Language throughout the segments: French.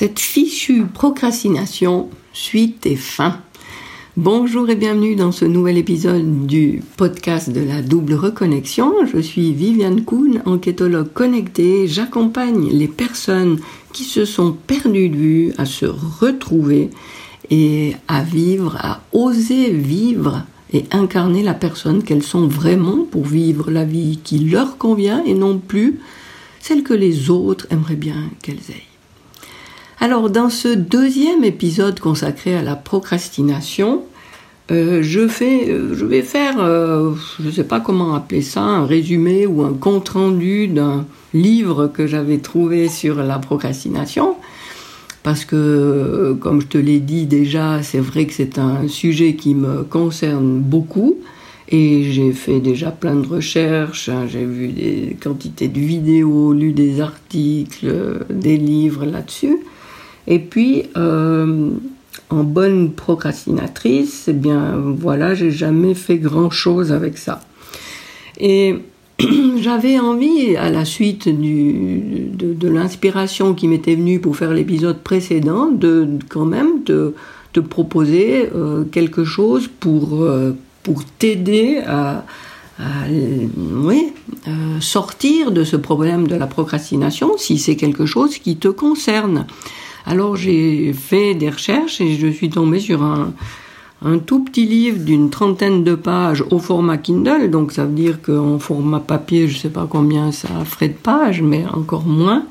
Cette fichue procrastination, suite et fin. Bonjour et bienvenue dans ce nouvel épisode du podcast de la double reconnexion. Je suis Viviane Kuhn, enquêtologue connectée. J'accompagne les personnes qui se sont perdues de vue à se retrouver et à vivre, à oser vivre et incarner la personne qu'elles sont vraiment pour vivre la vie qui leur convient et non plus celle que les autres aimeraient bien qu'elles aient. Alors dans ce deuxième épisode consacré à la procrastination, euh, euh, je vais faire, euh, je ne sais pas comment appeler ça, un résumé ou un compte-rendu d'un livre que j'avais trouvé sur la procrastination. Parce que, comme je te l'ai dit déjà, c'est vrai que c'est un sujet qui me concerne beaucoup. Et j'ai fait déjà plein de recherches, hein. j'ai vu des quantités de vidéos, lu des articles, des livres là-dessus. Et puis, euh, en bonne procrastinatrice, eh bien voilà, j'ai jamais fait grand chose avec ça. Et j'avais envie, à la suite du, de, l'inspiration qui m'était venue pour faire l'épisode précédent, de quand même de, de proposer euh, quelque chose pour, euh, pour t'aider à, oui, sortir de ce problème de la procrastination si c'est quelque chose qui te concerne. Alors j'ai fait des recherches et je suis tombée sur un, tout petit livre d'une trentaine de pages au format Kindle, donc ça veut dire qu'en format papier, je ne sais pas combien ça ferait de pages, mais encore moins.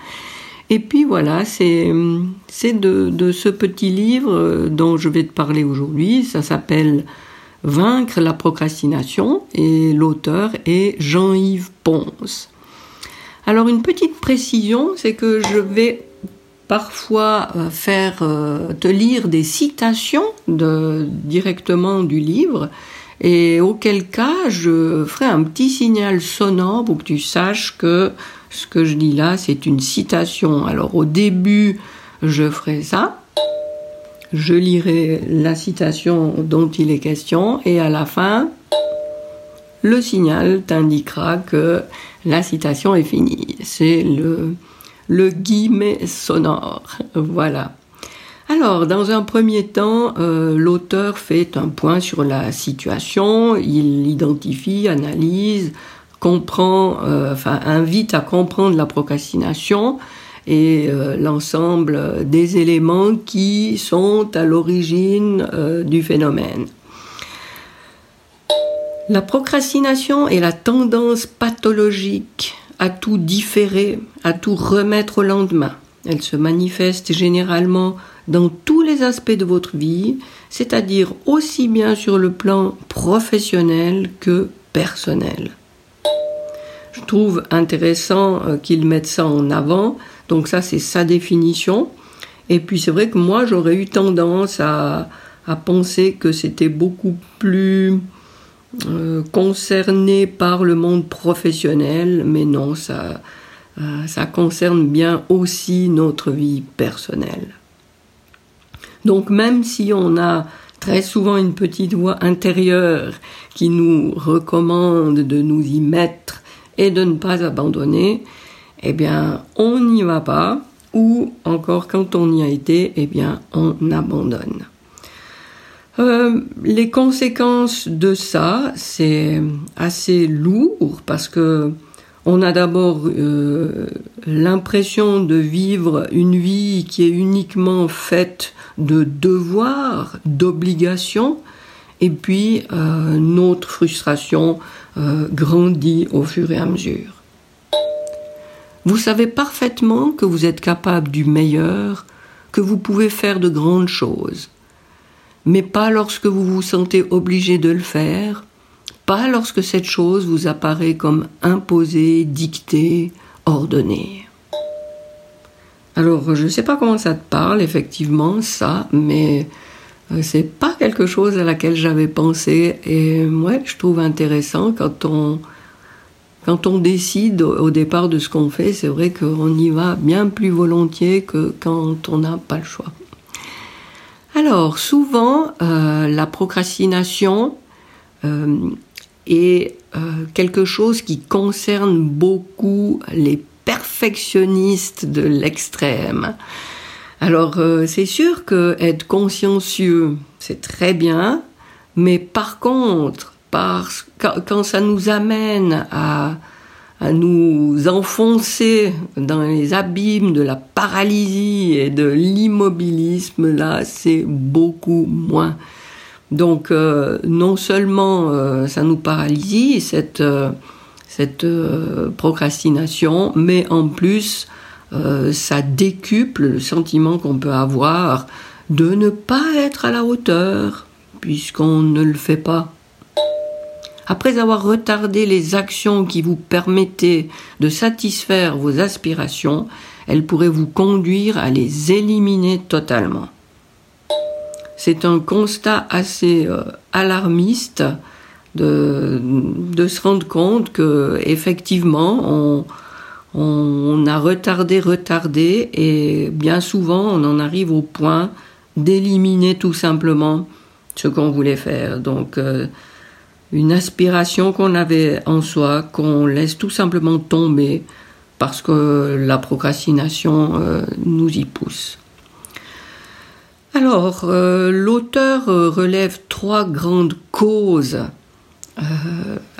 Et puis voilà, c'est de, de ce petit livre dont je vais te parler aujourd'hui. Ça s'appelle Vaincre la procrastination et l'auteur est Jean-Yves Ponce. Alors une petite précision, c'est que je vais parfois euh, faire euh, te lire des citations de, directement du livre et auquel cas je ferai un petit signal sonore pour que tu saches que ce que je dis là c'est une citation. Alors au début je ferai ça, je lirai la citation dont il est question et à la fin le signal t'indiquera que la citation est finie. C'est le le guillemet sonore. Voilà. Alors, dans un premier temps, euh, l'auteur fait un point sur la situation, il identifie, analyse, comprend, euh, enfin invite à comprendre la procrastination et euh, l'ensemble des éléments qui sont à l'origine du phénomène. La procrastination est la tendance pathologique à tout différer, à tout remettre au lendemain. Elle se manifeste généralement dans tous les aspects de votre vie, c'est-à-dire aussi bien sur le plan professionnel que personnel. Je trouve intéressant euh, qu'il mette ça en avant, donc ça c'est sa définition. Et puis c'est vrai que moi j'aurais eu tendance à, à penser que c'était beaucoup plus euh, concerné par le monde professionnel, mais non, ça, euh, ça concerne bien aussi notre vie personnelle. Donc même si on a très souvent une petite voix intérieure qui nous recommande de nous y mettre et de ne pas abandonner, eh bien on n'y va pas, ou encore quand on y a été, eh bien on abandonne. Euh, les conséquences de ça, c'est assez lourd parce que on a d'abord euh, l'impression de vivre une vie qui est uniquement faite de devoirs, d'obligations, et puis euh, notre frustration grandit au fur et à mesure. Vous savez parfaitement que vous êtes capable du meilleur, que vous pouvez faire de grandes choses mais pas lorsque vous vous sentez obligé de le faire, pas lorsque cette chose vous apparaît comme imposée, dictée, ordonnée. Alors, je ne sais pas comment ça te parle, effectivement, ça, mais euh, c'est pas quelque chose à laquelle j'avais pensé. Et moi, je trouve intéressant quand on, quand on décide au départ de ce qu'on fait, c'est vrai qu'on y va bien plus volontiers que quand on n'a pas le choix. Alors, souvent, euh, la procrastination euh, est euh, quelque chose qui concerne beaucoup les perfectionnistes de l'extrême. Alors c'est sûr que être consciencieux, c'est très bien, mais par contre, parce, quand ça nous amène à à nous enfoncer dans les abîmes de la paralysie et de l'immobilisme, là, c'est beaucoup moins. Donc, euh, non seulement euh, ça nous paralyse, cette, euh, cette procrastination, mais en plus, ça décuple le sentiment qu'on peut avoir de ne pas être à la hauteur, puisqu'on ne le fait pas. Après avoir retardé les actions qui vous permettaient de satisfaire vos aspirations, elles pourraient vous conduire à les éliminer totalement. C'est un constat assez euh, alarmiste de, de, se rendre compte que effectivement on, a retardé, retardé et bien souvent on en arrive au point d'éliminer tout simplement ce qu'on voulait faire. Donc euh, une aspiration qu'on avait en soi, qu'on laisse tout simplement tomber parce que la procrastination euh, nous y pousse. Alors, euh, l'auteur euh, relève trois grandes causes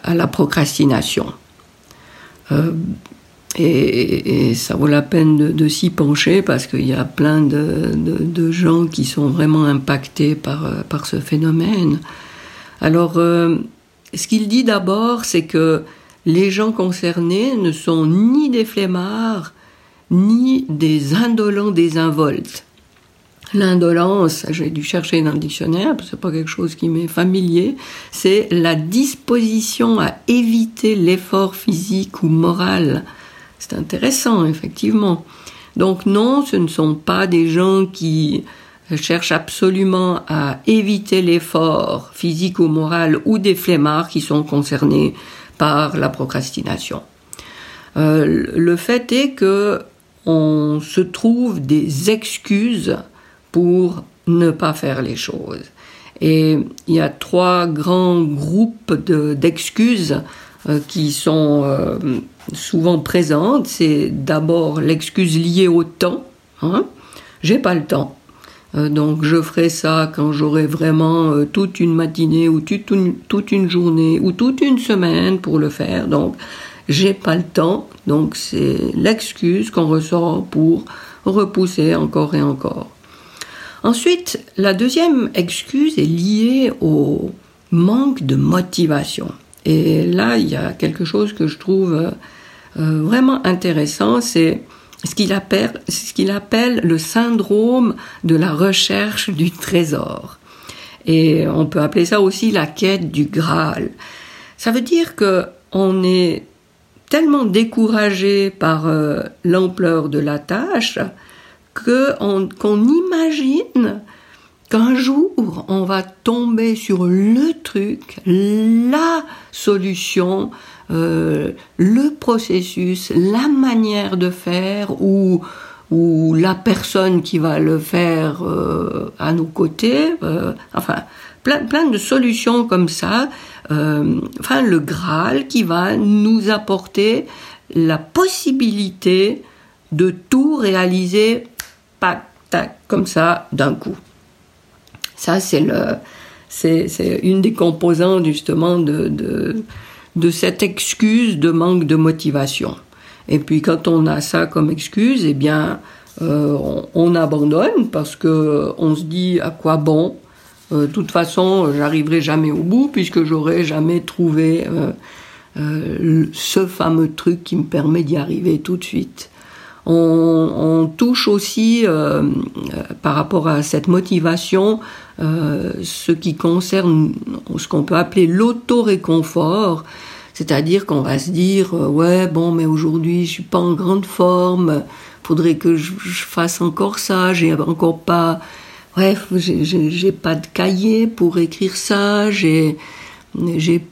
à la procrastination. Et, ça vaut la peine de, s'y pencher parce qu'il y a plein de, gens qui sont vraiment impactés par, par ce phénomène. Alors, ce qu'il dit d'abord, c'est que les gens concernés ne sont ni des flemmards, ni des indolents désinvoltes. L'indolence, j'ai dû chercher dans le dictionnaire, parce que c'est pas quelque chose qui m'est familier, c'est la disposition à éviter l'effort physique ou moral. C'est intéressant, effectivement. Donc non, ce ne sont pas des gens qui cherche absolument à éviter l'effort physique ou moral ou des flemmards qui sont concernés par la procrastination. Euh, le fait est que on se trouve des excuses pour ne pas faire les choses. Et il y a trois grands groupes d'excuses euh, qui sont euh, souvent présentes. C'est d'abord l'excuse liée au temps. Hein. J'ai pas le temps. Euh, donc je ferai ça quand j'aurai vraiment euh, toute une matinée ou toute une, toute une journée ou toute une semaine pour le faire. Donc j'ai pas le temps. Donc c'est l'excuse qu'on ressort pour repousser encore et encore. Ensuite, la deuxième excuse est liée au manque de motivation. Et là, il y a quelque chose que je trouve euh, vraiment intéressant, c'est ce qu'il appelle, ce qu'il appelle le syndrome de la recherche du trésor. Et on peut appeler ça aussi la quête du Graal. Ça veut dire que on est tellement découragé par euh, l'ampleur de la tâche qu'on imagine qu'un jour on va tomber sur le truc, la solution, euh, le processus, la manière de faire ou, ou la personne qui va le faire euh, à nos côtés, euh, enfin plein, plein de solutions comme ça, enfin le Graal qui va nous apporter la possibilité de tout réaliser pas tac, comme ça d'un coup. Ça c'est le c'est une des composantes justement de de cette excuse de manque de motivation. Et puis quand on a ça comme excuse, eh bien, euh, on, abandonne parce que on se dit à quoi bon? Euh, de toute façon, j'arriverai jamais au bout puisque j'aurai jamais trouvé euh, ce fameux truc qui me permet d'y arriver tout de suite. On, touche aussi, par rapport à cette motivation, ce qui concerne ce qu'on peut appeler l'auto-réconfort, c'est-à-dire qu'on va se dire euh, ouais bon mais aujourd'hui je suis pas en grande forme, faudrait que je, fasse encore ça, j'ai encore pas bref, j'ai pas de cahier pour écrire ça, j'ai j'ai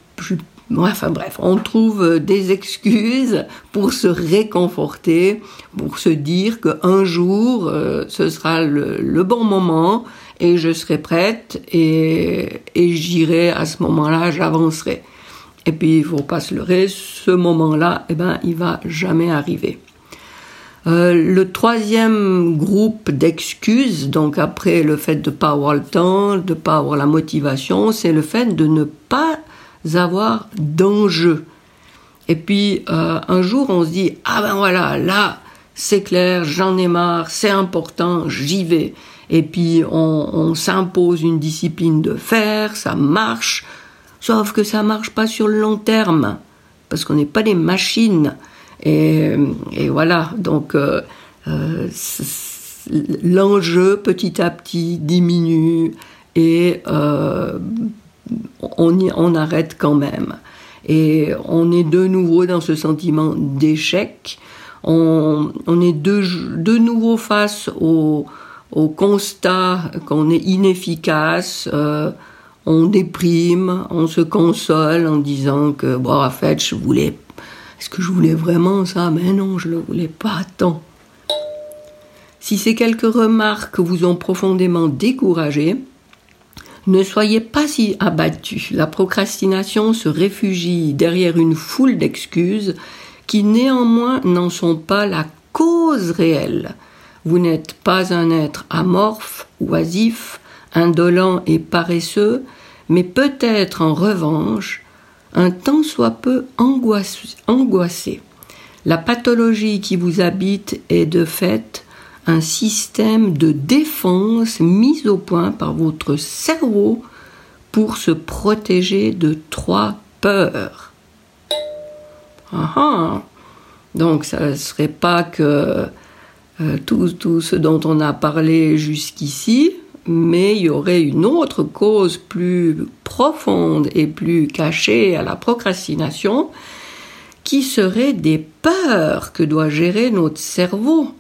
Enfin bref, on trouve des excuses pour se réconforter, pour se dire qu'un jour, euh, ce sera le, bon moment et je serai prête et, et j'irai à ce moment-là, j'avancerai. Et puis, il faut pas se leurrer, ce moment-là, eh ben, il va jamais arriver. Euh, le troisième groupe d'excuses, donc après le fait de ne pas avoir le temps, de ne pas avoir la motivation, c'est le fait de ne pas avoir d'enjeu. Et puis euh, un jour on se dit ah ben voilà là c'est clair j'en ai marre c'est important j'y vais et puis on, s'impose une discipline de faire ça marche sauf que ça marche pas sur le long terme parce qu'on n'est pas des machines et, voilà donc euh, euh, l'enjeu petit à petit diminue et euh, on, arrête quand même. Et on est de nouveau dans ce sentiment d'échec. On, est de, nouveau face au, au constat qu'on est inefficace. Euh, on déprime, on se console en disant que, bon, en fait, je voulais. Est-ce que je voulais vraiment ça? Mais non, je ne le voulais pas tant. Si ces quelques remarques vous ont profondément découragé, ne soyez pas si abattus. La procrastination se réfugie derrière une foule d'excuses qui néanmoins n'en sont pas la cause réelle. Vous n'êtes pas un être amorphe, oisif, indolent et paresseux, mais peut-être en revanche un tant soit peu angoissé. La pathologie qui vous habite est de fait un système de défense mis au point par votre cerveau pour se protéger de trois peurs. Ah, ah. Donc ça ne serait pas que euh, tout, ce dont on a parlé jusqu'ici, mais il y aurait une autre cause plus profonde et plus cachée à la procrastination, qui serait des peurs que doit gérer notre cerveau.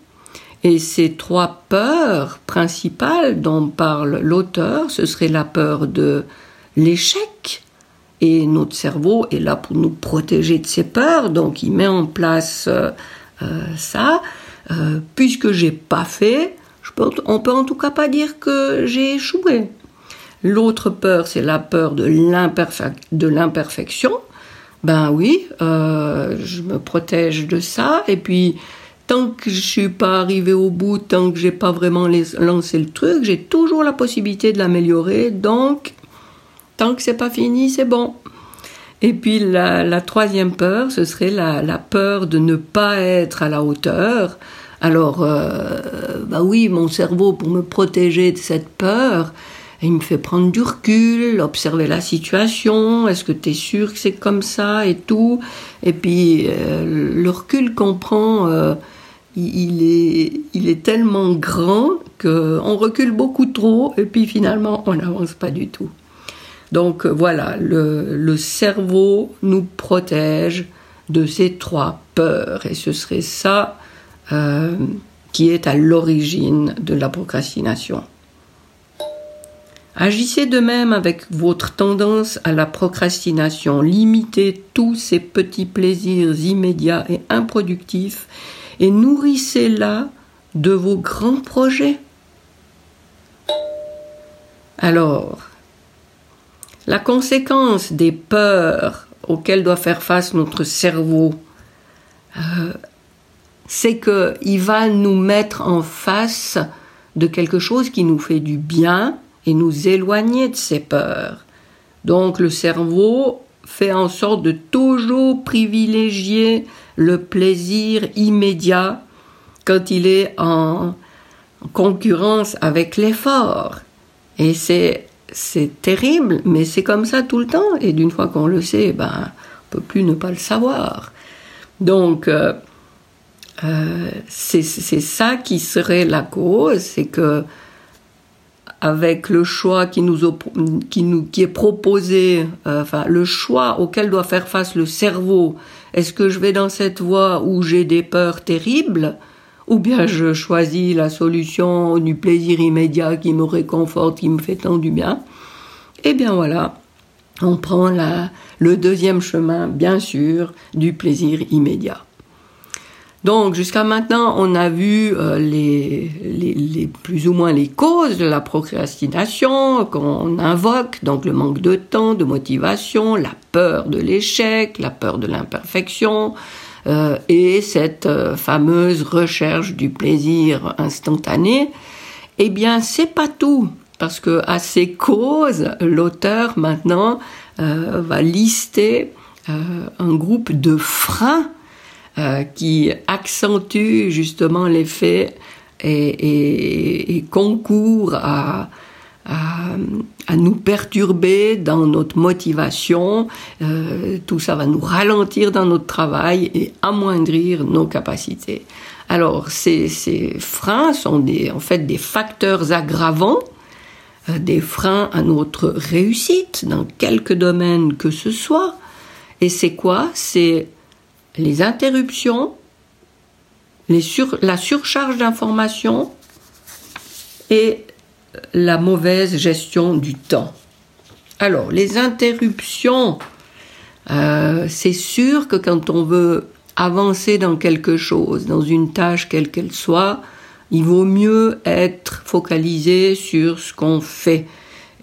Et ces trois peurs principales dont parle l'auteur, ce serait la peur de l'échec, et notre cerveau est là pour nous protéger de ces peurs, donc il met en place euh, ça. Euh, puisque j'ai pas fait, je peux, on peut en tout cas pas dire que j'ai échoué. L'autre peur, c'est la peur de l'imperfection. Ben oui, je me protège de ça, et puis tant que je suis pas arrivé au bout, tant que j'ai pas vraiment lancé le truc, j'ai toujours la possibilité de l'améliorer. Donc, tant que c'est pas fini, c'est bon. Et puis la, troisième peur, ce serait la, peur de ne pas être à la hauteur. Alors, euh, bah oui, mon cerveau, pour me protéger de cette peur, il me fait prendre du recul, observer la situation, est-ce que tu es sûr que c'est comme ça et tout. Et puis, euh, le recul comprend... Euh, il est, il est tellement grand qu'on recule beaucoup trop et puis finalement on n'avance pas du tout. Donc voilà, le, cerveau nous protège de ces trois peurs et ce serait ça euh, qui est à l'origine de la procrastination. Agissez de même avec votre tendance à la procrastination. Limitez tous ces petits plaisirs immédiats et improductifs et nourrissez-la de vos grands projets. Alors, la conséquence des peurs auxquelles doit faire face notre cerveau, euh, c'est qu'il va nous mettre en face de quelque chose qui nous fait du bien et nous éloigner de ces peurs. Donc le cerveau fait en sorte de toujours privilégier le plaisir immédiat quand il est en concurrence avec l'effort. Et c'est, c'est terrible, mais c'est comme ça tout le temps. Et d'une fois qu'on le sait, ben, on peut plus ne pas le savoir. Donc, euh, euh, c'est, ça qui serait la cause, c'est que avec le choix qui nous, est proposé, euh, le choix auquel doit faire face le cerveau. Est-ce que je vais dans cette voie où j'ai des peurs terribles, ou bien je choisis la solution du plaisir immédiat qui me réconforte, qui me fait tant du bien. Eh bien voilà, on prend la, le deuxième chemin, bien sûr, du plaisir immédiat. Donc jusqu'à maintenant, on a vu euh, les, les, plus ou moins les causes de la procrastination qu'on invoque, donc le manque de temps, de motivation, la peur de l'échec, la peur de l'imperfection, euh, et cette euh, fameuse recherche du plaisir instantané, eh bien, c'est pas tout. Parce que à ces causes, l'auteur maintenant euh, va lister un groupe de freins qui accentuent justement l'effet et, et, concourent à, à, nous perturber dans notre motivation. Euh, tout ça va nous ralentir dans notre travail et amoindrir nos capacités. Alors, ces, ces freins sont des, en fait des facteurs aggravants, euh, des freins à notre réussite dans quelque domaine que ce soit. Et c'est quoi? C'est les interruptions, les sur, la surcharge d'informations et la mauvaise gestion du temps. Alors, les interruptions, euh, c'est sûr que quand on veut avancer dans quelque chose, dans une tâche quelle qu'elle soit, il vaut mieux être focalisé sur ce qu'on fait.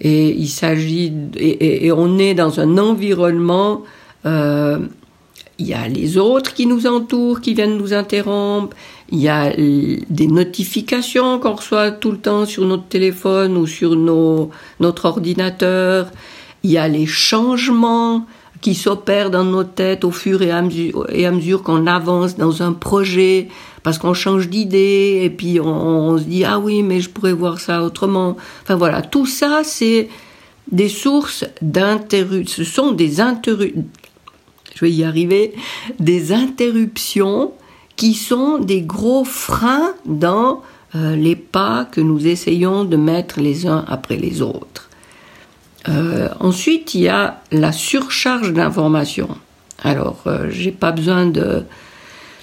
Et il s'agit, et, on est dans un environnement euh, il y a les autres qui nous entourent, qui viennent nous interrompre, il y a des notifications qu'on reçoit tout le temps sur notre téléphone ou sur notre ordinateur, il y a les changements qui s'opèrent dans nos têtes au fur et à mesure, et à mesure qu'on avance dans un projet, parce qu'on change d'idée, et puis on, se dit, ah oui, mais je pourrais voir ça autrement. Enfin voilà, tout ça, c'est des sources d'interruptions, ce sont des interruptions, je vais y arriver, des interruptions qui sont des gros freins dans euh, les pas que nous essayons de mettre les uns après les autres. Euh, ensuite, il y a la surcharge d'informations. Alors, euh, j'ai pas besoin de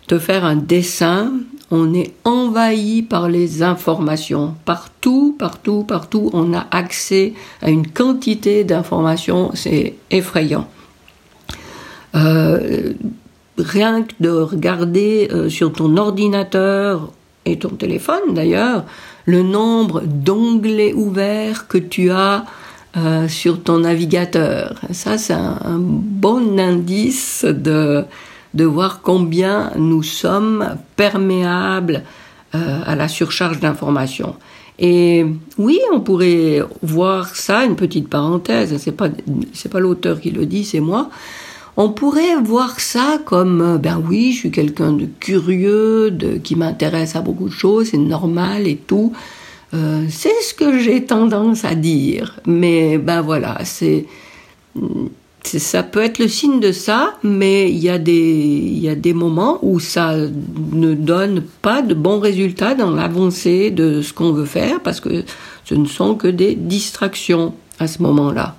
te faire un dessin. On est envahi par les informations. Partout, partout, partout, on a accès à une quantité d'informations. C'est effrayant. Euh, rien que de regarder euh, sur ton ordinateur et ton téléphone d'ailleurs, le nombre d'onglets ouverts que tu as euh, sur ton navigateur. Ça, c'est un, bon indice de, de voir combien nous sommes perméables à la surcharge d'informations. Et oui, on pourrait voir ça, une petite parenthèse, c'est pas, c'est pas l'auteur qui le dit, c'est moi. On pourrait voir ça comme, euh, ben oui, je suis quelqu'un de curieux, de, qui m'intéresse à beaucoup de choses, c'est normal et tout. Euh, c'est ce que j'ai tendance à dire. Mais ben voilà, c'est ça peut être le signe de ça, mais il y, il y a des moments où ça ne donne pas de bons résultats dans l'avancée de ce qu'on veut faire parce que ce ne sont que des distractions à ce moment-là.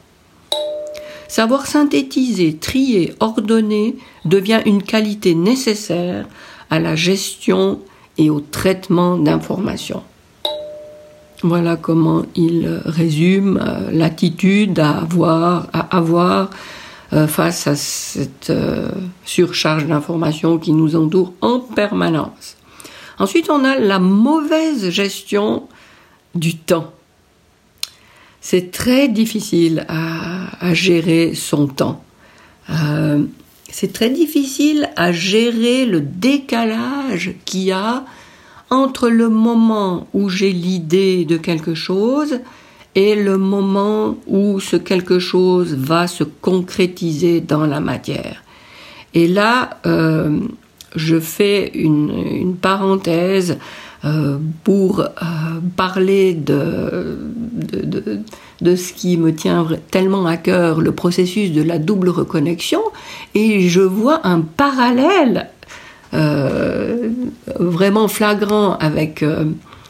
Savoir synthétiser, trier, ordonner devient une qualité nécessaire à la gestion et au traitement d'informations. Voilà comment il résume euh, l'attitude à avoir, euh, face à cette euh, surcharge d'informations qui nous entoure en permanence. Ensuite, on a la mauvaise gestion du temps. C'est très difficile à, gérer son temps. Euh, c'est très difficile à gérer le décalage qu'il y a entre le moment où j'ai l'idée de quelque chose et le moment où ce quelque chose va se concrétiser dans la matière. Et là, euh, je fais une parenthèse pour euh, parler de, de, de, ce qui me tient tellement à cœur, le processus de la double reconnexion, et je vois un parallèle euh, vraiment flagrant avec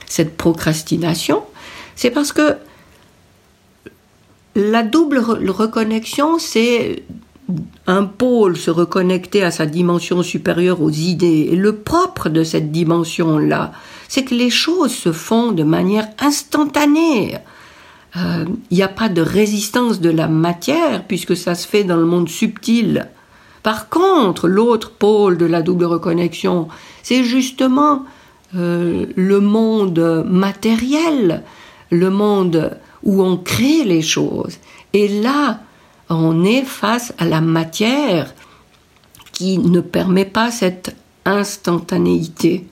cette procrastination, c'est parce que la double reconnexion, c'est un pôle se reconnecter à sa dimension supérieure aux idées. Et le propre de cette dimension-là, c'est que les choses se font de manière instantanée. Il euh, n'y a pas de résistance de la matière puisque ça se fait dans le monde subtil. Par contre, l'autre pôle de la double reconnexion, c'est justement euh, le monde matériel, le monde où on crée les choses. Et là, on est face à la matière qui ne permet pas cette instantanéité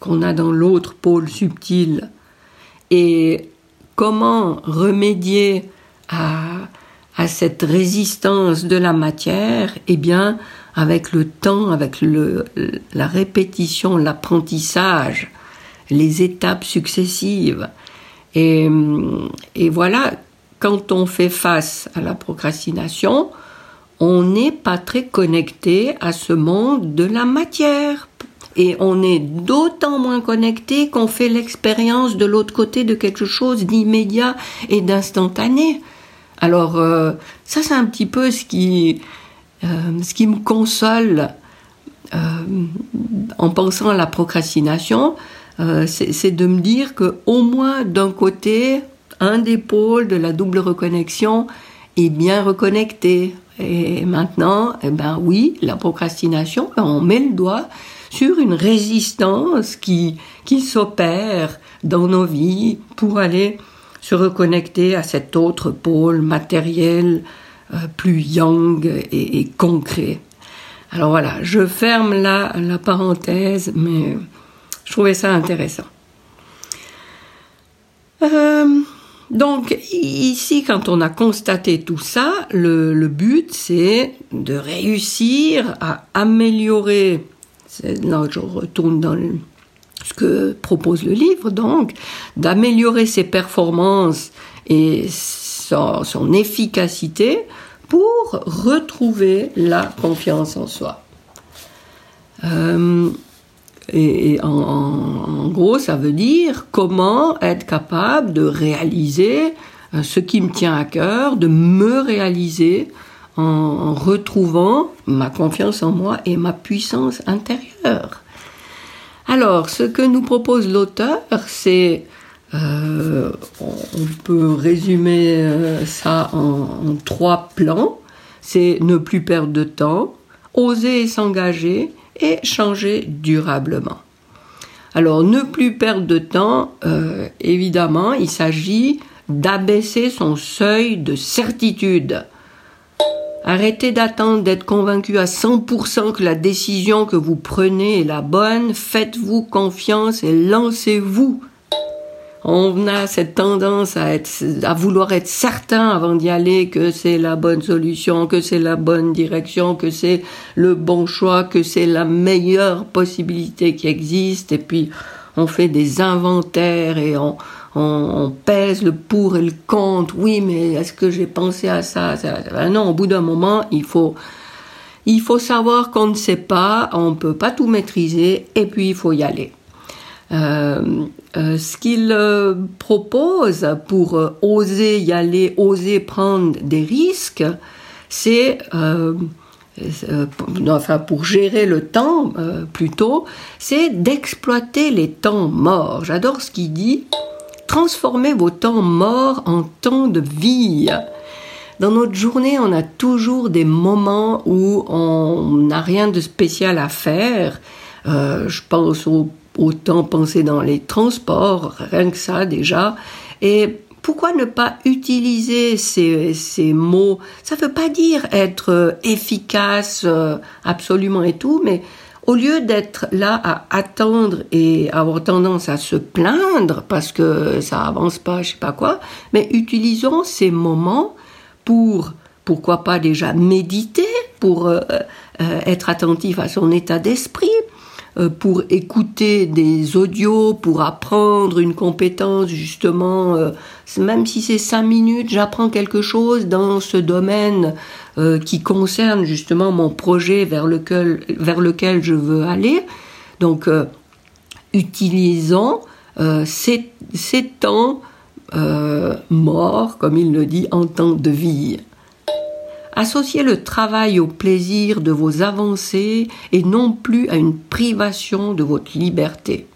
qu'on a dans l'autre pôle subtil. Et comment remédier à, à cette résistance de la matière? Eh bien, avec le temps, avec le, la répétition, l'apprentissage, les étapes successives. Et, et voilà, quand on fait face à la procrastination, on n'est pas très connecté à ce monde de la matière. Et on est d'autant moins connecté qu'on fait l'expérience de l'autre côté de quelque chose d'immédiat et d'instantané. Alors euh, ça c'est un petit peu ce qui, euh, ce qui me console euh, en pensant à la procrastination, c'est de me dire que au moins d'un côté, un des pôles de la double reconnexion est bien reconnecté. Et maintenant, eh ben oui, la procrastination, on met le doigt sur une résistance qui, qui s'opère dans nos vies pour aller se reconnecter à cet autre pôle matériel euh, plus yang et, concret. Alors voilà, je ferme là la parenthèse, mais je trouvais ça intéressant. Euh, donc ici, quand on a constaté tout ça, le, but c'est de réussir à améliorer, là je retourne dans ce que propose le livre, donc d'améliorer ses performances et son, efficacité pour retrouver la confiance en soi. Euh, et, en, gros, ça veut dire comment être capable de réaliser euh, ce qui me tient à cœur, de me réaliser en, retrouvant ma confiance en moi et ma puissance intérieure. Alors, ce que nous propose l'auteur, c'est, euh, on peut résumer euh, ça en trois plans, c'est ne plus perdre de temps, oser s'engager et changer durablement. Alors ne plus perdre de temps, euh, évidemment, il s'agit d'abaisser son seuil de certitude. Arrêtez d'attendre d'être convaincu à 100% que la décision que vous prenez est la bonne, faites-vous confiance et lancez-vous on a cette tendance à, à vouloir être certain avant d'y aller que c'est la bonne solution, que c'est la bonne direction, que c'est le bon choix, que c'est la meilleure possibilité qui existe. Et puis on fait des inventaires et on, on, pèse le pour et le contre. Oui, mais est-ce que j'ai pensé à ça, Non, au bout d'un moment, il faut il faut savoir qu'on ne sait pas, on ne peut pas tout maîtriser, et puis il faut y aller. Euh, euh, ce qu'il euh, propose pour oser y aller, oser prendre des risques, c'est enfin pour gérer le temps plutôt, c'est d'exploiter les temps morts. J'adore ce qu'il dit. Transformez vos temps morts en temps de vie. Dans notre journée, on a toujours des moments où on n'a rien de spécial à faire. je pense au autant penser dans les transports, rien que ça déjà. Et pourquoi ne pas utiliser ces, mots? Ça ne veut pas dire être efficace euh, absolument et tout, mais au lieu d'être là à attendre et avoir tendance à se plaindre parce que ça avance pas, je sais pas quoi, mais utilisons ces moments pour pourquoi pas déjà méditer, pour euh, euh, être attentif à son état d'esprit, pour écouter des audios, pour apprendre une compétence justement, euh, même si c'est cinq minutes, j'apprends quelque chose dans ce domaine euh, qui concerne justement mon projet vers lequel, vers lequel je veux aller. Donc, utilisons ces, ces, temps morts, comme il le dit, en temps de vie. Associez le travail au plaisir de vos avancées et non plus à une privation de votre liberté.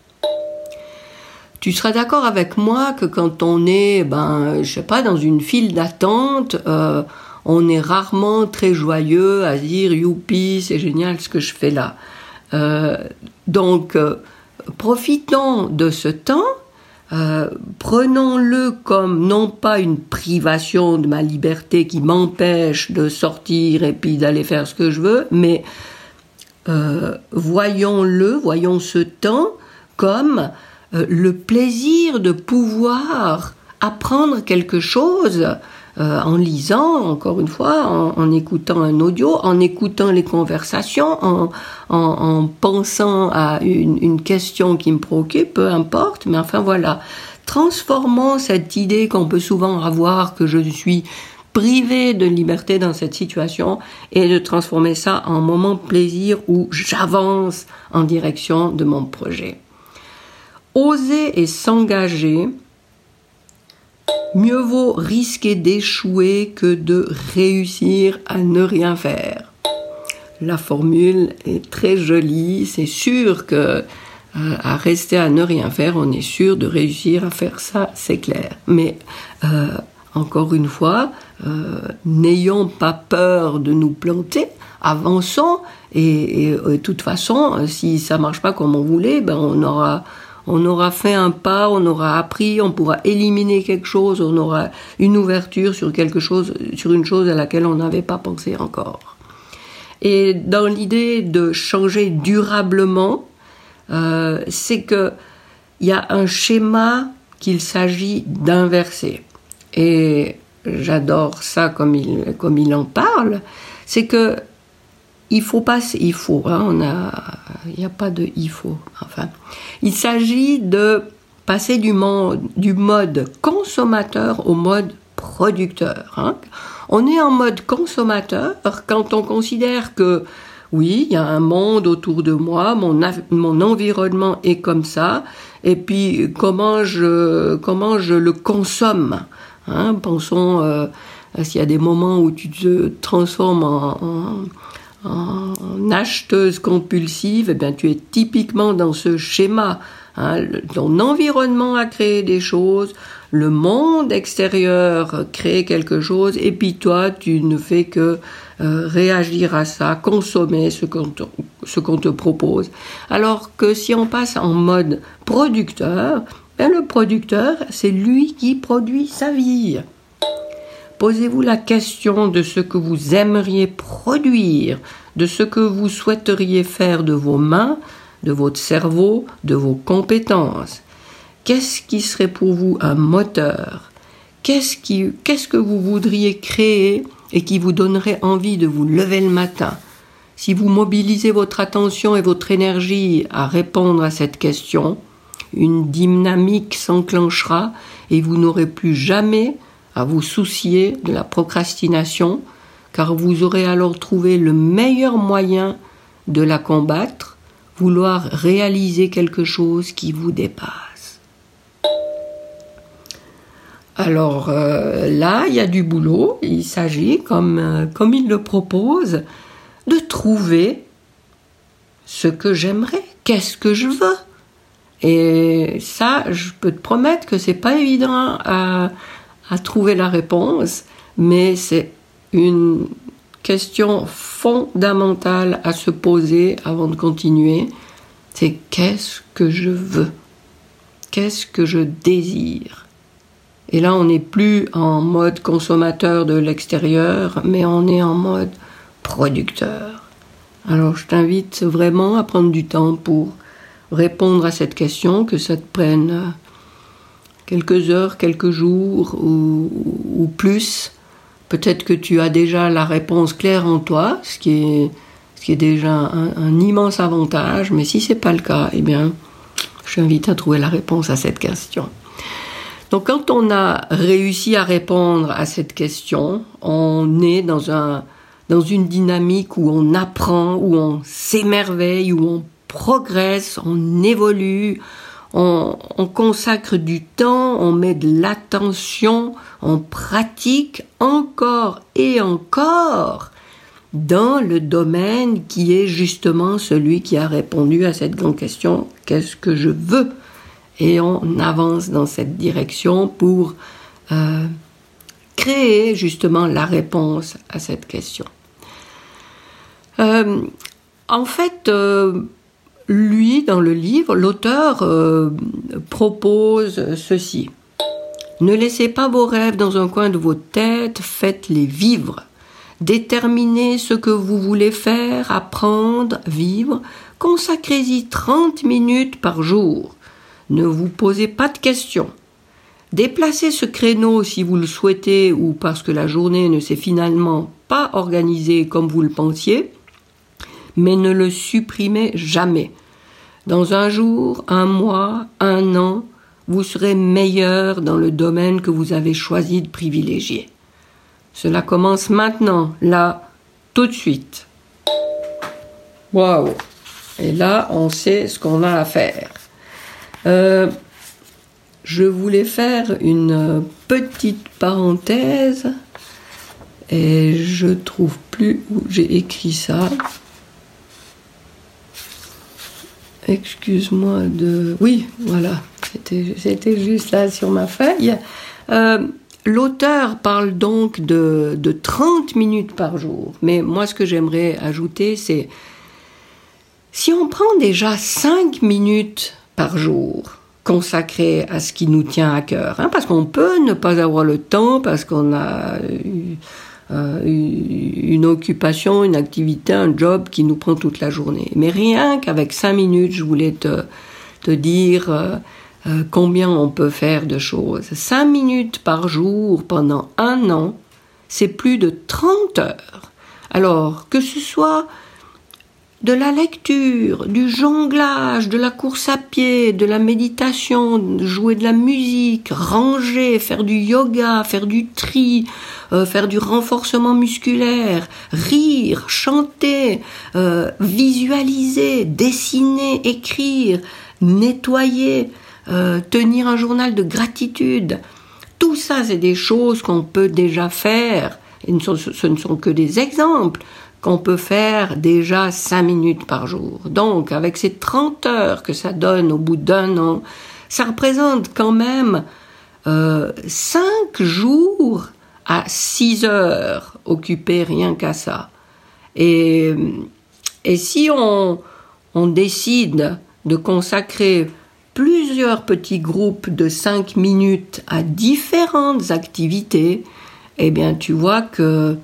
Tu seras d'accord avec moi que quand on est, ben, je sais pas, dans une file d'attente, euh, on est rarement très joyeux à dire youpi, c'est génial ce que je fais là. Euh, donc, euh, profitons de ce temps euh, prenons-le comme non pas une privation de ma liberté qui m'empêche de sortir et puis d'aller faire ce que je veux, mais euh, voyons-le, voyons ce temps comme euh, le plaisir de pouvoir apprendre quelque chose euh, en lisant, encore une fois, en, écoutant un audio, en écoutant les conversations, en, en, pensant à une, une, question qui me préoccupe, peu importe, mais enfin voilà. Transformons cette idée qu'on peut souvent avoir que je suis privé de liberté dans cette situation et de transformer ça en moment plaisir où j'avance en direction de mon projet. Oser et s'engager, mieux vaut risquer d'échouer que de réussir à ne rien faire. La formule est très jolie, c'est sûr que euh, à rester à ne rien faire, on est sûr de réussir à faire ça, c'est clair. Mais euh, encore une fois, euh, n'ayons pas peur de nous planter, avançons et, de toute façon, si ça marche pas comme on voulait, ben on aura on aura fait un pas, on aura appris, on pourra éliminer quelque chose, on aura une ouverture sur quelque chose, sur une chose à laquelle on n'avait pas pensé encore. Et dans l'idée de changer durablement, euh, c'est que il y a un schéma qu'il s'agit d'inverser. Et j'adore ça comme il, comme il en parle, c'est que il faut pas, il faut, hein, on a, il n'y a pas de il faut, enfin. Il s'agit de passer du, mode consommateur au mode producteur. Hein. On est en mode consommateur quand on considère que oui, il y a un monde autour de moi, mon, mon environnement est comme ça, et puis comment je, comment je le consomme. Hein. Pensons euh, s'il y a des moments où tu te transformes en acheteuse compulsive, eh bien, tu es typiquement dans ce schéma. Hein. Ton environnement a créé des choses, le monde extérieur crée quelque chose, et puis toi, tu ne fais que euh, réagir à ça, consommer ce qu'on te, propose. Alors que si on passe en mode producteur, ben, le producteur, c'est lui qui produit sa vie. Posez-vous la question de ce que vous aimeriez produire, de ce que vous souhaiteriez faire de vos mains, de votre cerveau, de vos compétences. Qu'est-ce qui serait pour vous un moteur? Qu'est-ce que vous voudriez créer et qui vous donnerait envie de vous lever le matin? Si vous mobilisez votre attention et votre énergie à répondre à cette question, une dynamique s'enclenchera et vous n'aurez plus jamais à vous soucier de la procrastination, car vous aurez alors trouvé le meilleur moyen de la combattre, vouloir réaliser quelque chose qui vous dépasse. Alors euh, là, il y a du boulot, il s'agit, comme, euh, comme il le propose, de trouver ce que j'aimerais, qu'est-ce que je veux. Et ça, je peux te promettre que c'est pas évident à, à trouver la réponse, mais c'est une question fondamentale à se poser avant de continuer. C'est qu'est-ce que je veux? Qu'est-ce que je désire? Et là, on n'est plus en mode consommateur de l'extérieur, mais on est en mode producteur. Alors, je t'invite vraiment à prendre du temps pour répondre à cette question, que ça te prenne quelques heures, quelques jours ou, plus. Peut-être que tu as déjà la réponse claire en toi, ce qui est, ce qui est déjà un, immense avantage. Mais si c'est pas le cas, eh bien, je t'invite à trouver la réponse à cette question. Donc, quand on a réussi à répondre à cette question, on est dans un, dans une dynamique où on apprend, où on s'émerveille, où on progresse, on évolue, on, consacre du temps, on met de l'attention, on pratique encore et encore dans le domaine qui est justement celui qui a répondu à cette grande question qu'est-ce que je veux? Et on avance dans cette direction pour euh, créer justement la réponse à cette question. Euh, en fait, euh, lui, dans le livre, l'auteur euh, propose ceci. Ne laissez pas vos rêves dans un coin de votre tête, faites-les vivre. Déterminez ce que vous voulez faire, apprendre, vivre. Consacrez-y 30 minutes par jour. Ne vous posez pas de questions. Déplacez ce créneau si vous le souhaitez ou parce que la journée ne s'est finalement pas organisée comme vous le pensiez, mais ne le supprimez jamais. Dans un jour, un mois, un an, vous serez meilleur dans le domaine que vous avez choisi de privilégier. Cela commence maintenant, là, tout de suite. Waouh Et là, on sait ce qu'on a à faire. Euh, je voulais faire une petite parenthèse et je trouve plus où j'ai écrit ça. Excuse-moi de. Oui, voilà, c'était juste là sur ma feuille. Euh, l'auteur parle donc de, de 30 minutes par jour. Mais moi, ce que j'aimerais ajouter, c'est si on prend déjà 5 minutes par jour, consacré à ce qui nous tient à cœur. Hein, parce qu'on peut ne pas avoir le temps, parce qu'on a euh, une occupation, une activité, un job qui nous prend toute la journée. Mais rien qu'avec cinq minutes, je voulais te, te dire euh, euh, combien on peut faire de choses. Cinq minutes par jour pendant un an, c'est plus de 30 heures. Alors, que ce soit de la lecture, du jonglage, de la course à pied, de la méditation, jouer de la musique, ranger, faire du yoga, faire du tri, euh, faire du renforcement musculaire, rire, chanter, euh, visualiser, dessiner, écrire, nettoyer, euh, tenir un journal de gratitude. Tout ça, c'est des choses qu'on peut déjà faire. Ce ne sont que des exemples qu'on peut faire déjà 5 minutes par jour. Donc, avec ces 30 heures que ça donne au bout d'un an, ça représente quand même euh, 5 jours à 6 heures occupées rien qu'à ça. Et, et si on, on décide de consacrer plusieurs petits groupes de 5 minutes à différentes activités, eh bien tu vois que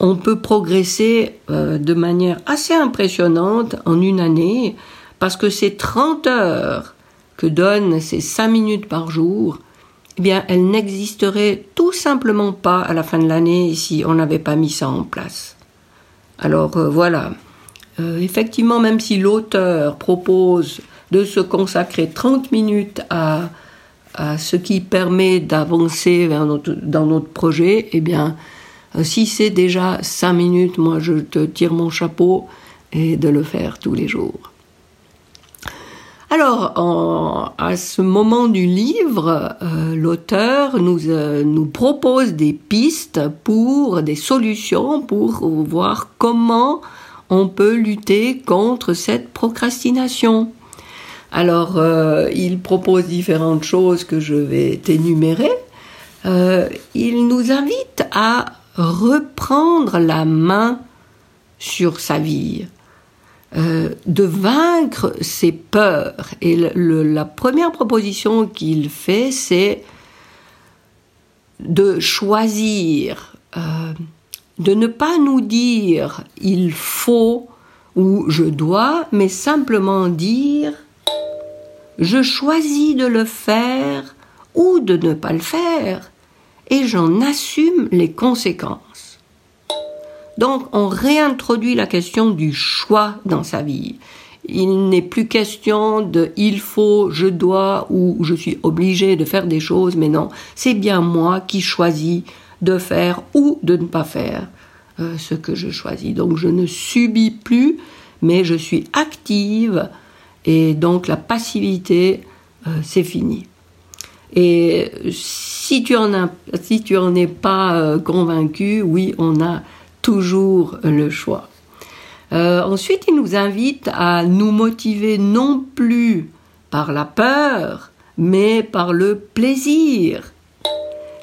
on peut progresser euh, de manière assez impressionnante en une année parce que ces 30 heures que donnent ces 5 minutes par jour, eh bien, elles n'existeraient tout simplement pas à la fin de l'année si on n'avait pas mis ça en place. Alors euh, voilà. Euh, effectivement, même si l'auteur propose de se consacrer 30 minutes à, à ce qui permet d'avancer dans notre projet, eh bien, si c'est déjà cinq minutes, moi je te tire mon chapeau et de le faire tous les jours. Alors, à ce moment du livre, euh, l'auteur nous, euh, nous propose des pistes pour des solutions pour voir comment on peut lutter contre cette procrastination. Alors, il propose différentes choses que je vais t'énumérer. il nous invite à reprendre la main sur sa vie, euh, de vaincre ses peurs. Et la première proposition qu'il fait, c'est de choisir, euh, de ne pas nous dire il faut ou je dois, mais simplement dire je choisis de le faire ou de ne pas le faire et j'en assume les conséquences. Donc on réintroduit la question du choix dans sa vie. Il n'est plus question de il faut, je dois ou je suis obligé de faire des choses, mais non, c'est bien moi qui choisis de faire ou de ne pas faire euh, ce que je choisis. Donc je ne subis plus, mais je suis active et donc la passivité, euh, c'est fini. Et si tu en, es pas euh, convaincu, oui, on a toujours le choix. Euh, ensuite, il nous invite à nous motiver non plus par la peur, mais par le plaisir.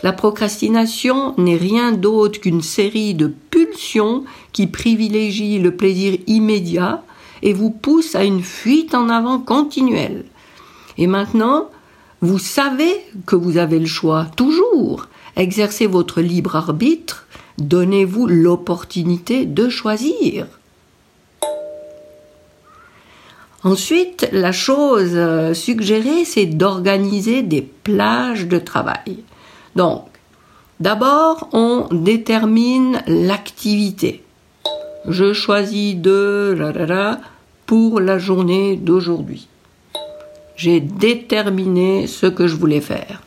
La procrastination n'est rien d'autre qu'une série de pulsions qui privilégient le plaisir immédiat et vous pousse à une fuite en avant continuelle. Et maintenant, vous savez que vous avez le choix, toujours. Exercez votre libre arbitre, Donnez-vous l'opportunité de choisir. Ensuite, la chose euh, suggérée, c'est d'organiser des plages de travail. Donc, d'abord, on détermine l'activité. Je choisis de pour la journée d'aujourd'hui. J'ai déterminé ce que je voulais faire.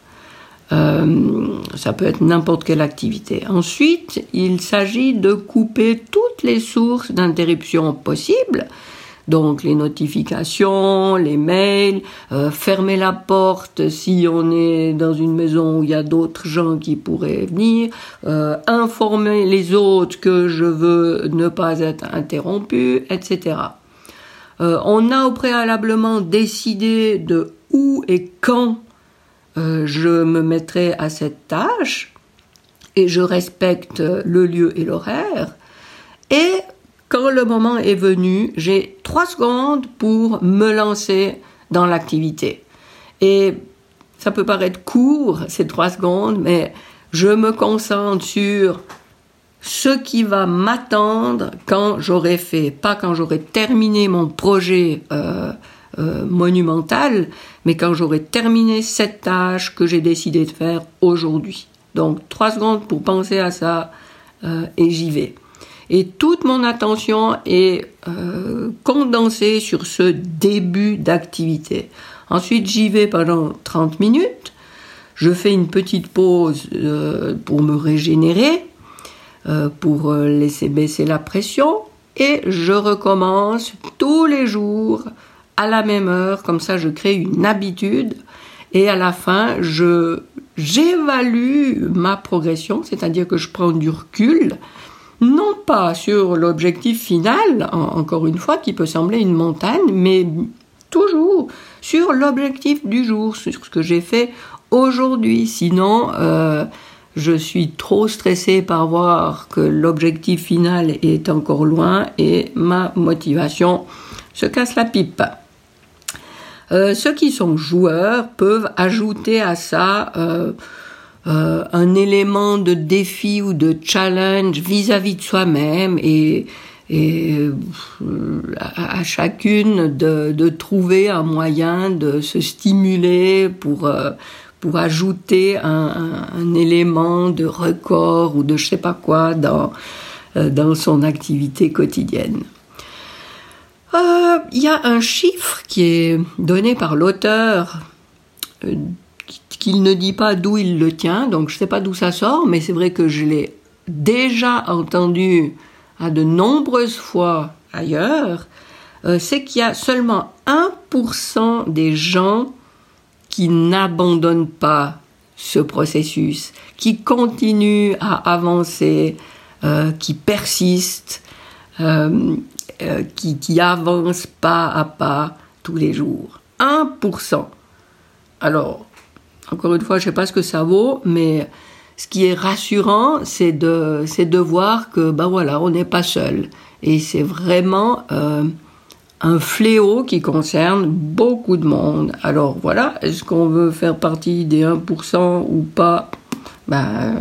Euh, ça peut être n'importe quelle activité. Ensuite, il s'agit de couper toutes les sources d'interruption possibles, donc les notifications, les mails, euh, fermer la porte si on est dans une maison où il y a d'autres gens qui pourraient venir, euh, informer les autres que je veux ne pas être interrompu, etc. on a au préalablement décidé de où et quand euh, je me mettrai à cette tâche et je respecte le lieu et l'horaire. Et quand le moment est venu, j'ai trois secondes pour me lancer dans l'activité. Et ça peut paraître court, ces trois secondes, mais je me concentre sur ce qui va m'attendre quand j'aurai fait, pas quand j'aurai terminé mon projet euh, euh, monumentale, mais quand j'aurai terminé cette tâche que j'ai décidé de faire aujourd'hui. Donc trois secondes pour penser à ça euh, et j'y vais. Et toute mon attention est euh, condensée sur ce début d'activité. Ensuite, j'y vais pendant 30 minutes. Je fais une petite pause pour me régénérer, pour laisser baisser la pression. Et je recommence tous les jours à la même heure, comme ça je crée une habitude et à la fin je j'évalue ma progression, c'est-à-dire que je prends du recul, non pas sur l'objectif final, encore une fois, qui peut sembler une montagne, mais toujours sur l'objectif du jour, sur ce que j'ai fait aujourd'hui. Sinon, euh, je suis trop stressé par voir que l'objectif final est encore loin et ma motivation se casse la pipe. Euh, ceux qui sont joueurs peuvent ajouter à ça euh, euh, un élément de défi ou de challenge vis-à-vis de soi-même et, à, chacune de, trouver un moyen de se stimuler pour pour ajouter un, élément de record ou de je sais pas quoi dans dans son activité quotidienne. Euh, il y a un chiffre qui est donné par l'auteur, euh, qu'il ne dit pas d'où il le tient, donc je ne sais pas d'où ça sort, mais c'est vrai que je l'ai déjà entendu à de nombreuses fois ailleurs, euh, c'est qu'il y a seulement 1% des gens qui n'abandonnent pas ce processus, qui continuent à avancer, qui persistent. Euh, qui, qui avance pas à pas tous les jours. 1%. Alors, encore une fois, je sais pas ce que ça vaut, mais ce qui est rassurant, c'est de, de voir que, ben voilà, on n'est pas seul. Et c'est vraiment euh, un fléau qui concerne beaucoup de monde. Alors voilà, est-ce qu'on veut faire partie des 1% ou pas? Ben,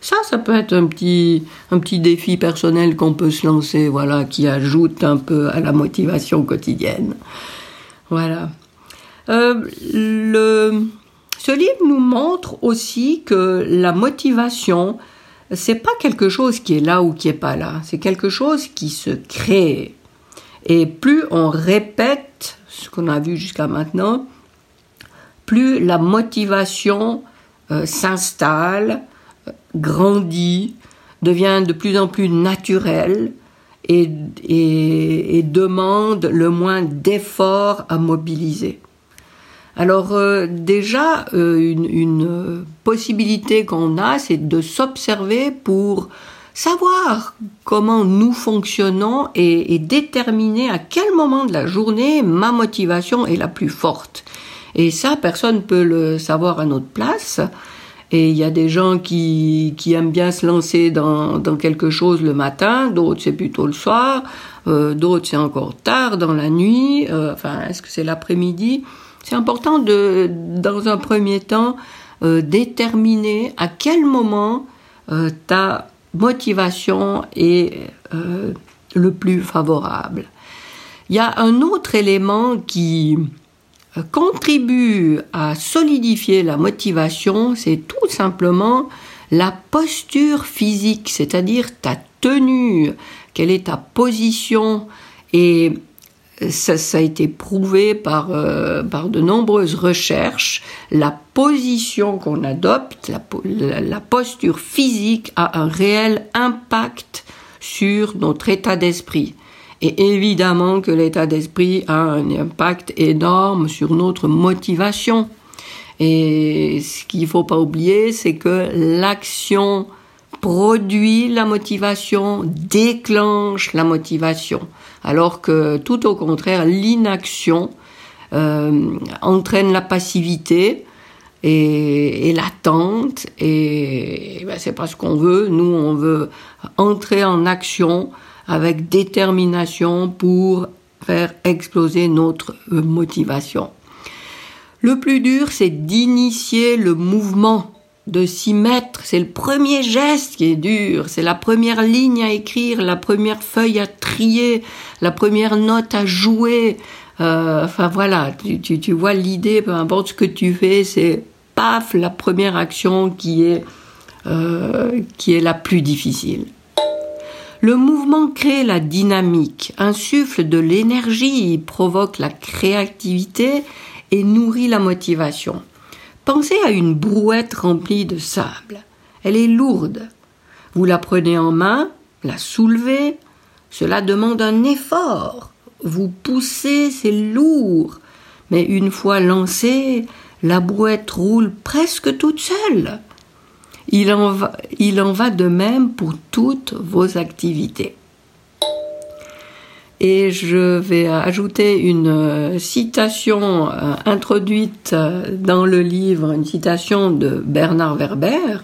ça, ça peut être un petit, un petit défi personnel qu'on peut se lancer, voilà, qui ajoute un peu à la motivation quotidienne. Voilà. Euh, le, ce livre nous montre aussi que la motivation, c'est pas quelque chose qui est là ou qui est pas là. C'est quelque chose qui se crée. Et plus on répète ce qu'on a vu jusqu'à maintenant, plus la motivation euh, s'installe, grandit, devient de plus en plus naturel et, demande le moins d'efforts à mobiliser. Alors euh, déjà, euh, une, possibilité qu'on a, c'est de s'observer pour savoir comment nous fonctionnons et, déterminer à quel moment de la journée ma motivation est la plus forte. Et ça, personne ne peut le savoir à notre place. Et il y a des gens qui, qui aiment bien se lancer dans, dans quelque chose le matin, d'autres c'est plutôt le soir, euh, d'autres c'est encore tard dans la nuit, euh, enfin est-ce que c'est l'après-midi? C'est important de, dans un premier temps, euh, déterminer à quel moment ta motivation est euh, le plus favorable. Il y a un autre élément qui euh, contribue à solidifier la motivation, c'est tout simplement la posture physique, c'est-à-dire ta tenue, quelle est ta position et ça, a été prouvé par, euh, par de nombreuses recherches, la position qu'on adopte, la, posture physique a un réel impact sur notre état d'esprit. Et évidemment que l'état d'esprit a un impact énorme sur notre motivation. Et ce qu'il ne faut pas oublier, c'est que l'action produit la motivation, déclenche la motivation. Alors que tout au contraire, l'inaction euh, entraîne la passivité et, l'attente. Et, ben, c'est pas ce qu'on veut. Nous, on veut entrer en action avec détermination pour faire exploser notre motivation. Le plus dur, c'est d'initier le mouvement de s'y mettre. C'est le premier geste qui est dur, c'est la première ligne à écrire, la première feuille à trier, la première note à jouer. Euh, enfin voilà, tu, vois l'idée, peu importe ce que tu fais, c'est paf, la première action qui est, euh, qui est la plus difficile. Le mouvement crée la dynamique, insuffle de l'énergie, provoque la créativité et nourrit la motivation. Pensez à une brouette remplie de sable. Elle est lourde. Vous la prenez en main, la soulevez. Cela demande un effort. Vous poussez, c'est lourd. Mais une fois lancée, la brouette roule presque toute seule. Il en va, il en va de même pour toutes vos activités. Et je vais ajouter une euh, citation euh, introduite euh, dans le livre, une citation de Bernard Werber.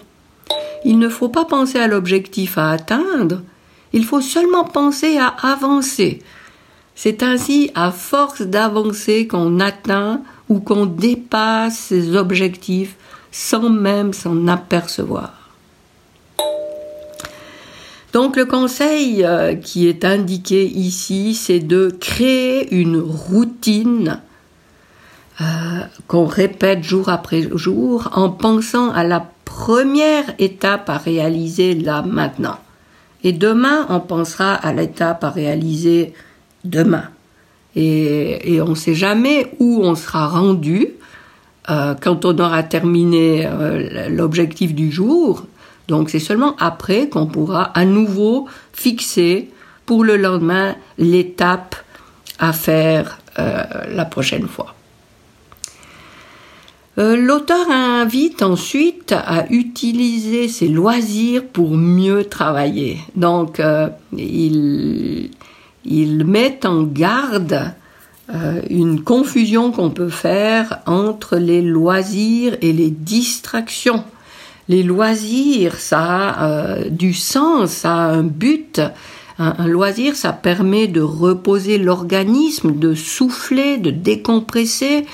Il ne faut pas penser à l'objectif à atteindre, il faut seulement penser à avancer. C'est ainsi à force d'avancer qu'on atteint ou qu'on dépasse ses objectifs sans même s'en apercevoir. Donc le conseil euh, qui est indiqué ici, c'est de créer une routine euh, qu'on répète jour après jour en pensant à la première étape à réaliser là maintenant. Et demain, on pensera à l'étape à réaliser demain. Et, on ne sait jamais où on sera rendu euh, quand on aura terminé l'objectif du jour. Donc c'est seulement après qu'on pourra à nouveau fixer pour le lendemain l'étape à faire euh, la prochaine fois. Euh, l'auteur invite ensuite à utiliser ses loisirs pour mieux travailler. Donc euh, il, il, met en garde une confusion qu'on peut faire entre les loisirs et les distractions les loisirs, ça a euh, du sens, ça a un but. Un, loisir, ça permet de reposer l'organisme, de souffler, de décompresser.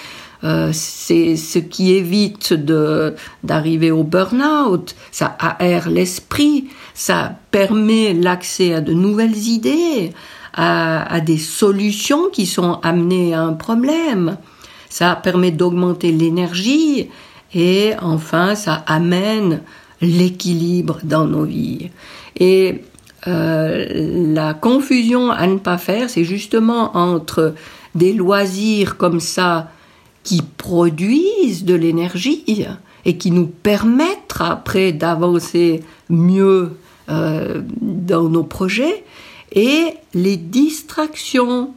Euh, c'est ce qui évite de d'arriver au burn-out. Ça aère l'esprit, ça permet l'accès à de nouvelles idées, à, à des solutions qui sont amenées à un problème. Ça permet d'augmenter l'énergie et enfin, ça amène l'équilibre dans nos vies. Et euh, la confusion à ne pas faire, c'est justement entre des loisirs comme ça qui produisent de l'énergie et qui nous permettent après d'avancer mieux euh, dans nos projets et les distractions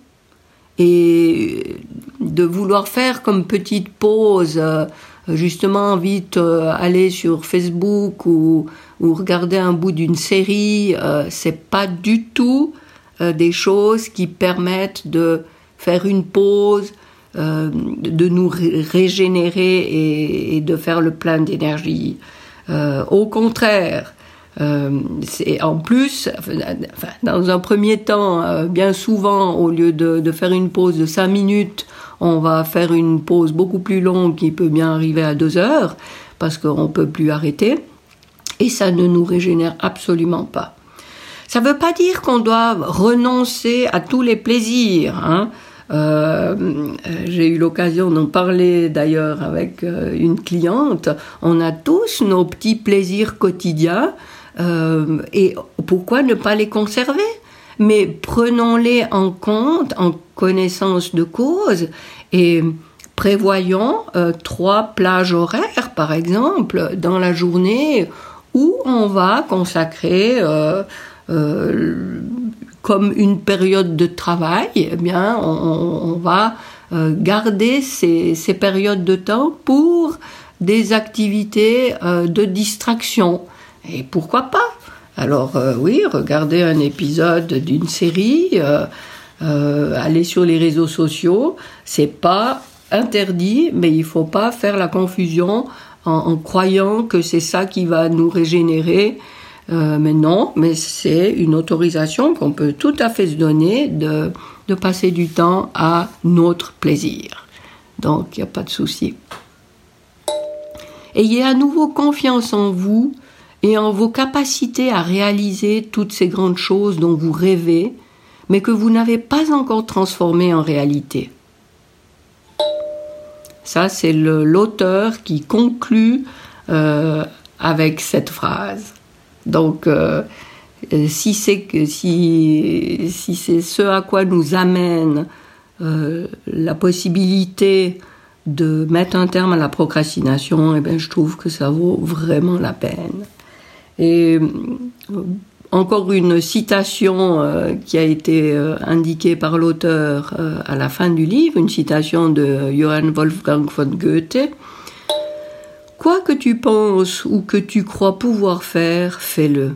et de vouloir faire comme petite pause euh, justement vite euh, aller sur Facebook ou, regarder un bout d'une série, euh, c'est pas du tout euh, des choses qui permettent de faire une pause, de nous régénérer et, de faire le plein d'énergie. au contraire, c'est en plus, dans un premier temps, bien souvent, au lieu de, de faire une pause de cinq minutes, on va faire une pause beaucoup plus longue qui peut bien arriver à deux heures parce qu'on ne peut plus arrêter. et ça ne nous régénère absolument pas. Ça ne veut pas dire qu'on doit renoncer à tous les plaisirs. Hein. Euh, j'ai eu l'occasion d'en parler d'ailleurs avec euh, une cliente. On a tous nos petits plaisirs quotidiens euh, et pourquoi ne pas les conserver? Mais prenons-les en compte en connaissance de cause et prévoyons trois plages horaires par exemple dans la journée où on va consacrer comme une période de travail, eh bien, on, va euh, garder ces, périodes de temps pour des activités euh, de distraction. Et pourquoi pas? Alors euh, oui, regarder un épisode d'une série, aller sur les réseaux sociaux, c'est pas interdit, mais il faut pas faire la confusion en croyant que c'est ça qui va nous régénérer euh, mais non, mais c'est une autorisation qu'on peut tout à fait se donner de, de passer du temps à notre plaisir. Donc, il n'y a pas de souci. Ayez à nouveau confiance en vous et en vos capacités à réaliser toutes ces grandes choses dont vous rêvez, mais que vous n'avez pas encore transformées en réalité. Ça, c'est l'auteur qui conclut euh, avec cette phrase. Donc, euh, si c'est ce à quoi nous amène euh, la possibilité de mettre un terme à la procrastination, eh bien, je trouve que ça vaut vraiment la peine. Et encore une citation qui a été indiquée par l'auteur à la fin du livre, une citation de Johann Wolfgang von Goethe, Quoi que tu penses ou que tu crois pouvoir faire, fais-le.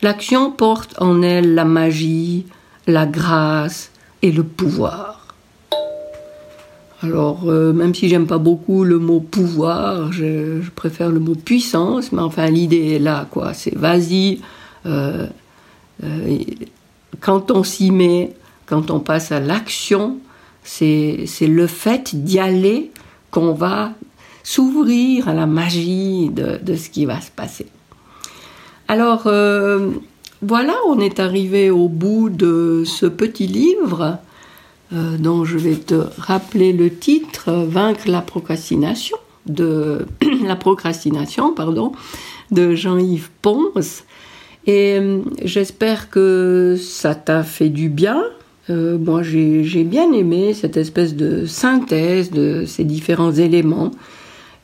L'action porte en elle la magie, la grâce et le pouvoir. Alors, euh, même si j'aime pas beaucoup le mot pouvoir, je, préfère le mot puissance, mais enfin l'idée est là, quoi. C'est vas-y. Euh, euh, quand on s'y met, quand on passe à l'action, c'est le fait d'y aller qu'on va s'ouvrir à la magie de, ce qui va se passer. Alors euh, voilà, on est arrivé au bout de ce petit livre dont je vais te rappeler le titre Vaincre la procrastination de la procrastination pardon de Jean-Yves Ponce et euh, j'espère que ça t'a fait du bien. moi, j'ai bien aimé cette espèce de synthèse de ces différents éléments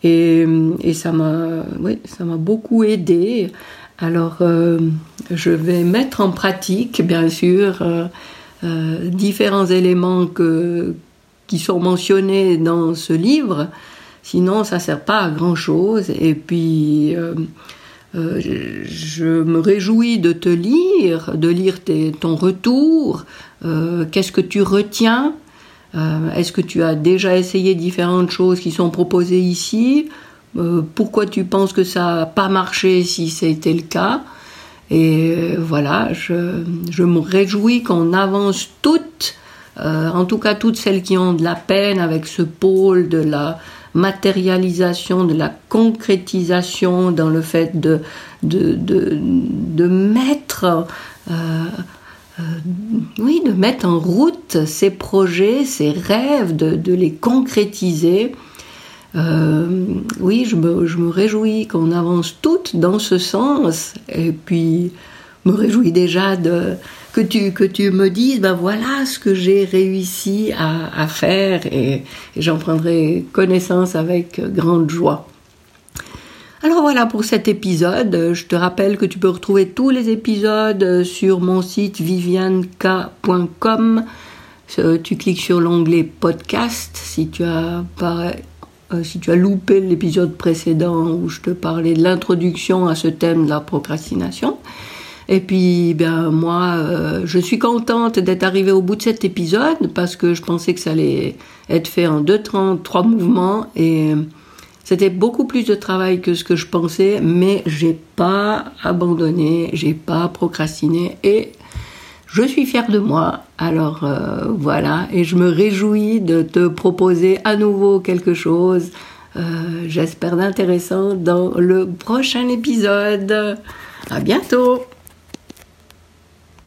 et, et ça m'a beaucoup aidé. Alors, euh, je vais mettre en pratique, bien sûr, euh, euh, différents éléments qui sont mentionnés dans ce livre. Sinon, ça ne sert pas à grand-chose. Et puis, je me réjouis de te lire, de lire tes, ton retour. Qu'est-ce que tu retiens? Euh, est-ce que tu as déjà essayé différentes choses qui sont proposées ici? Euh, Pourquoi tu penses que ça n'a pas marché si c'était le cas? Et euh, voilà, je, me réjouis qu'on avance toutes, en tout cas toutes celles qui ont de la peine avec ce pôle de la matérialisation, de la concrétisation dans le fait de, de, de, de mettre euh, oui, de mettre en route ces projets, ces rêves, de, les concrétiser. Euh, oui, je me, réjouis qu'on avance toutes dans ce sens. Et puis, me réjouis déjà de, que, tu, que tu me dises, ben voilà ce que j'ai réussi à, faire et j'en prendrai connaissance avec grande joie. Alors voilà pour cet épisode. Je te rappelle que tu peux retrouver tous les épisodes sur mon site vivianka.com. Euh, tu cliques sur l'onglet podcast si tu as euh, si tu as loupé l'épisode précédent où je te parlais de l'introduction à ce thème de la procrastination. Et puis, ben moi, euh, je suis contente d'être arrivée au bout de cet épisode parce que je pensais que ça allait être fait en deux, trois mouvements et c'était beaucoup plus de travail que ce que je pensais, mais j'ai pas abandonné, j'ai pas procrastiné et je suis fière de moi. Alors euh, voilà, et je me réjouis de te proposer à nouveau quelque chose j'espère d'intéressant dans le prochain épisode. À bientôt!